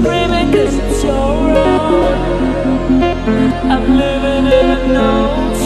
screaming cause I'm so wrong. I'm living in a no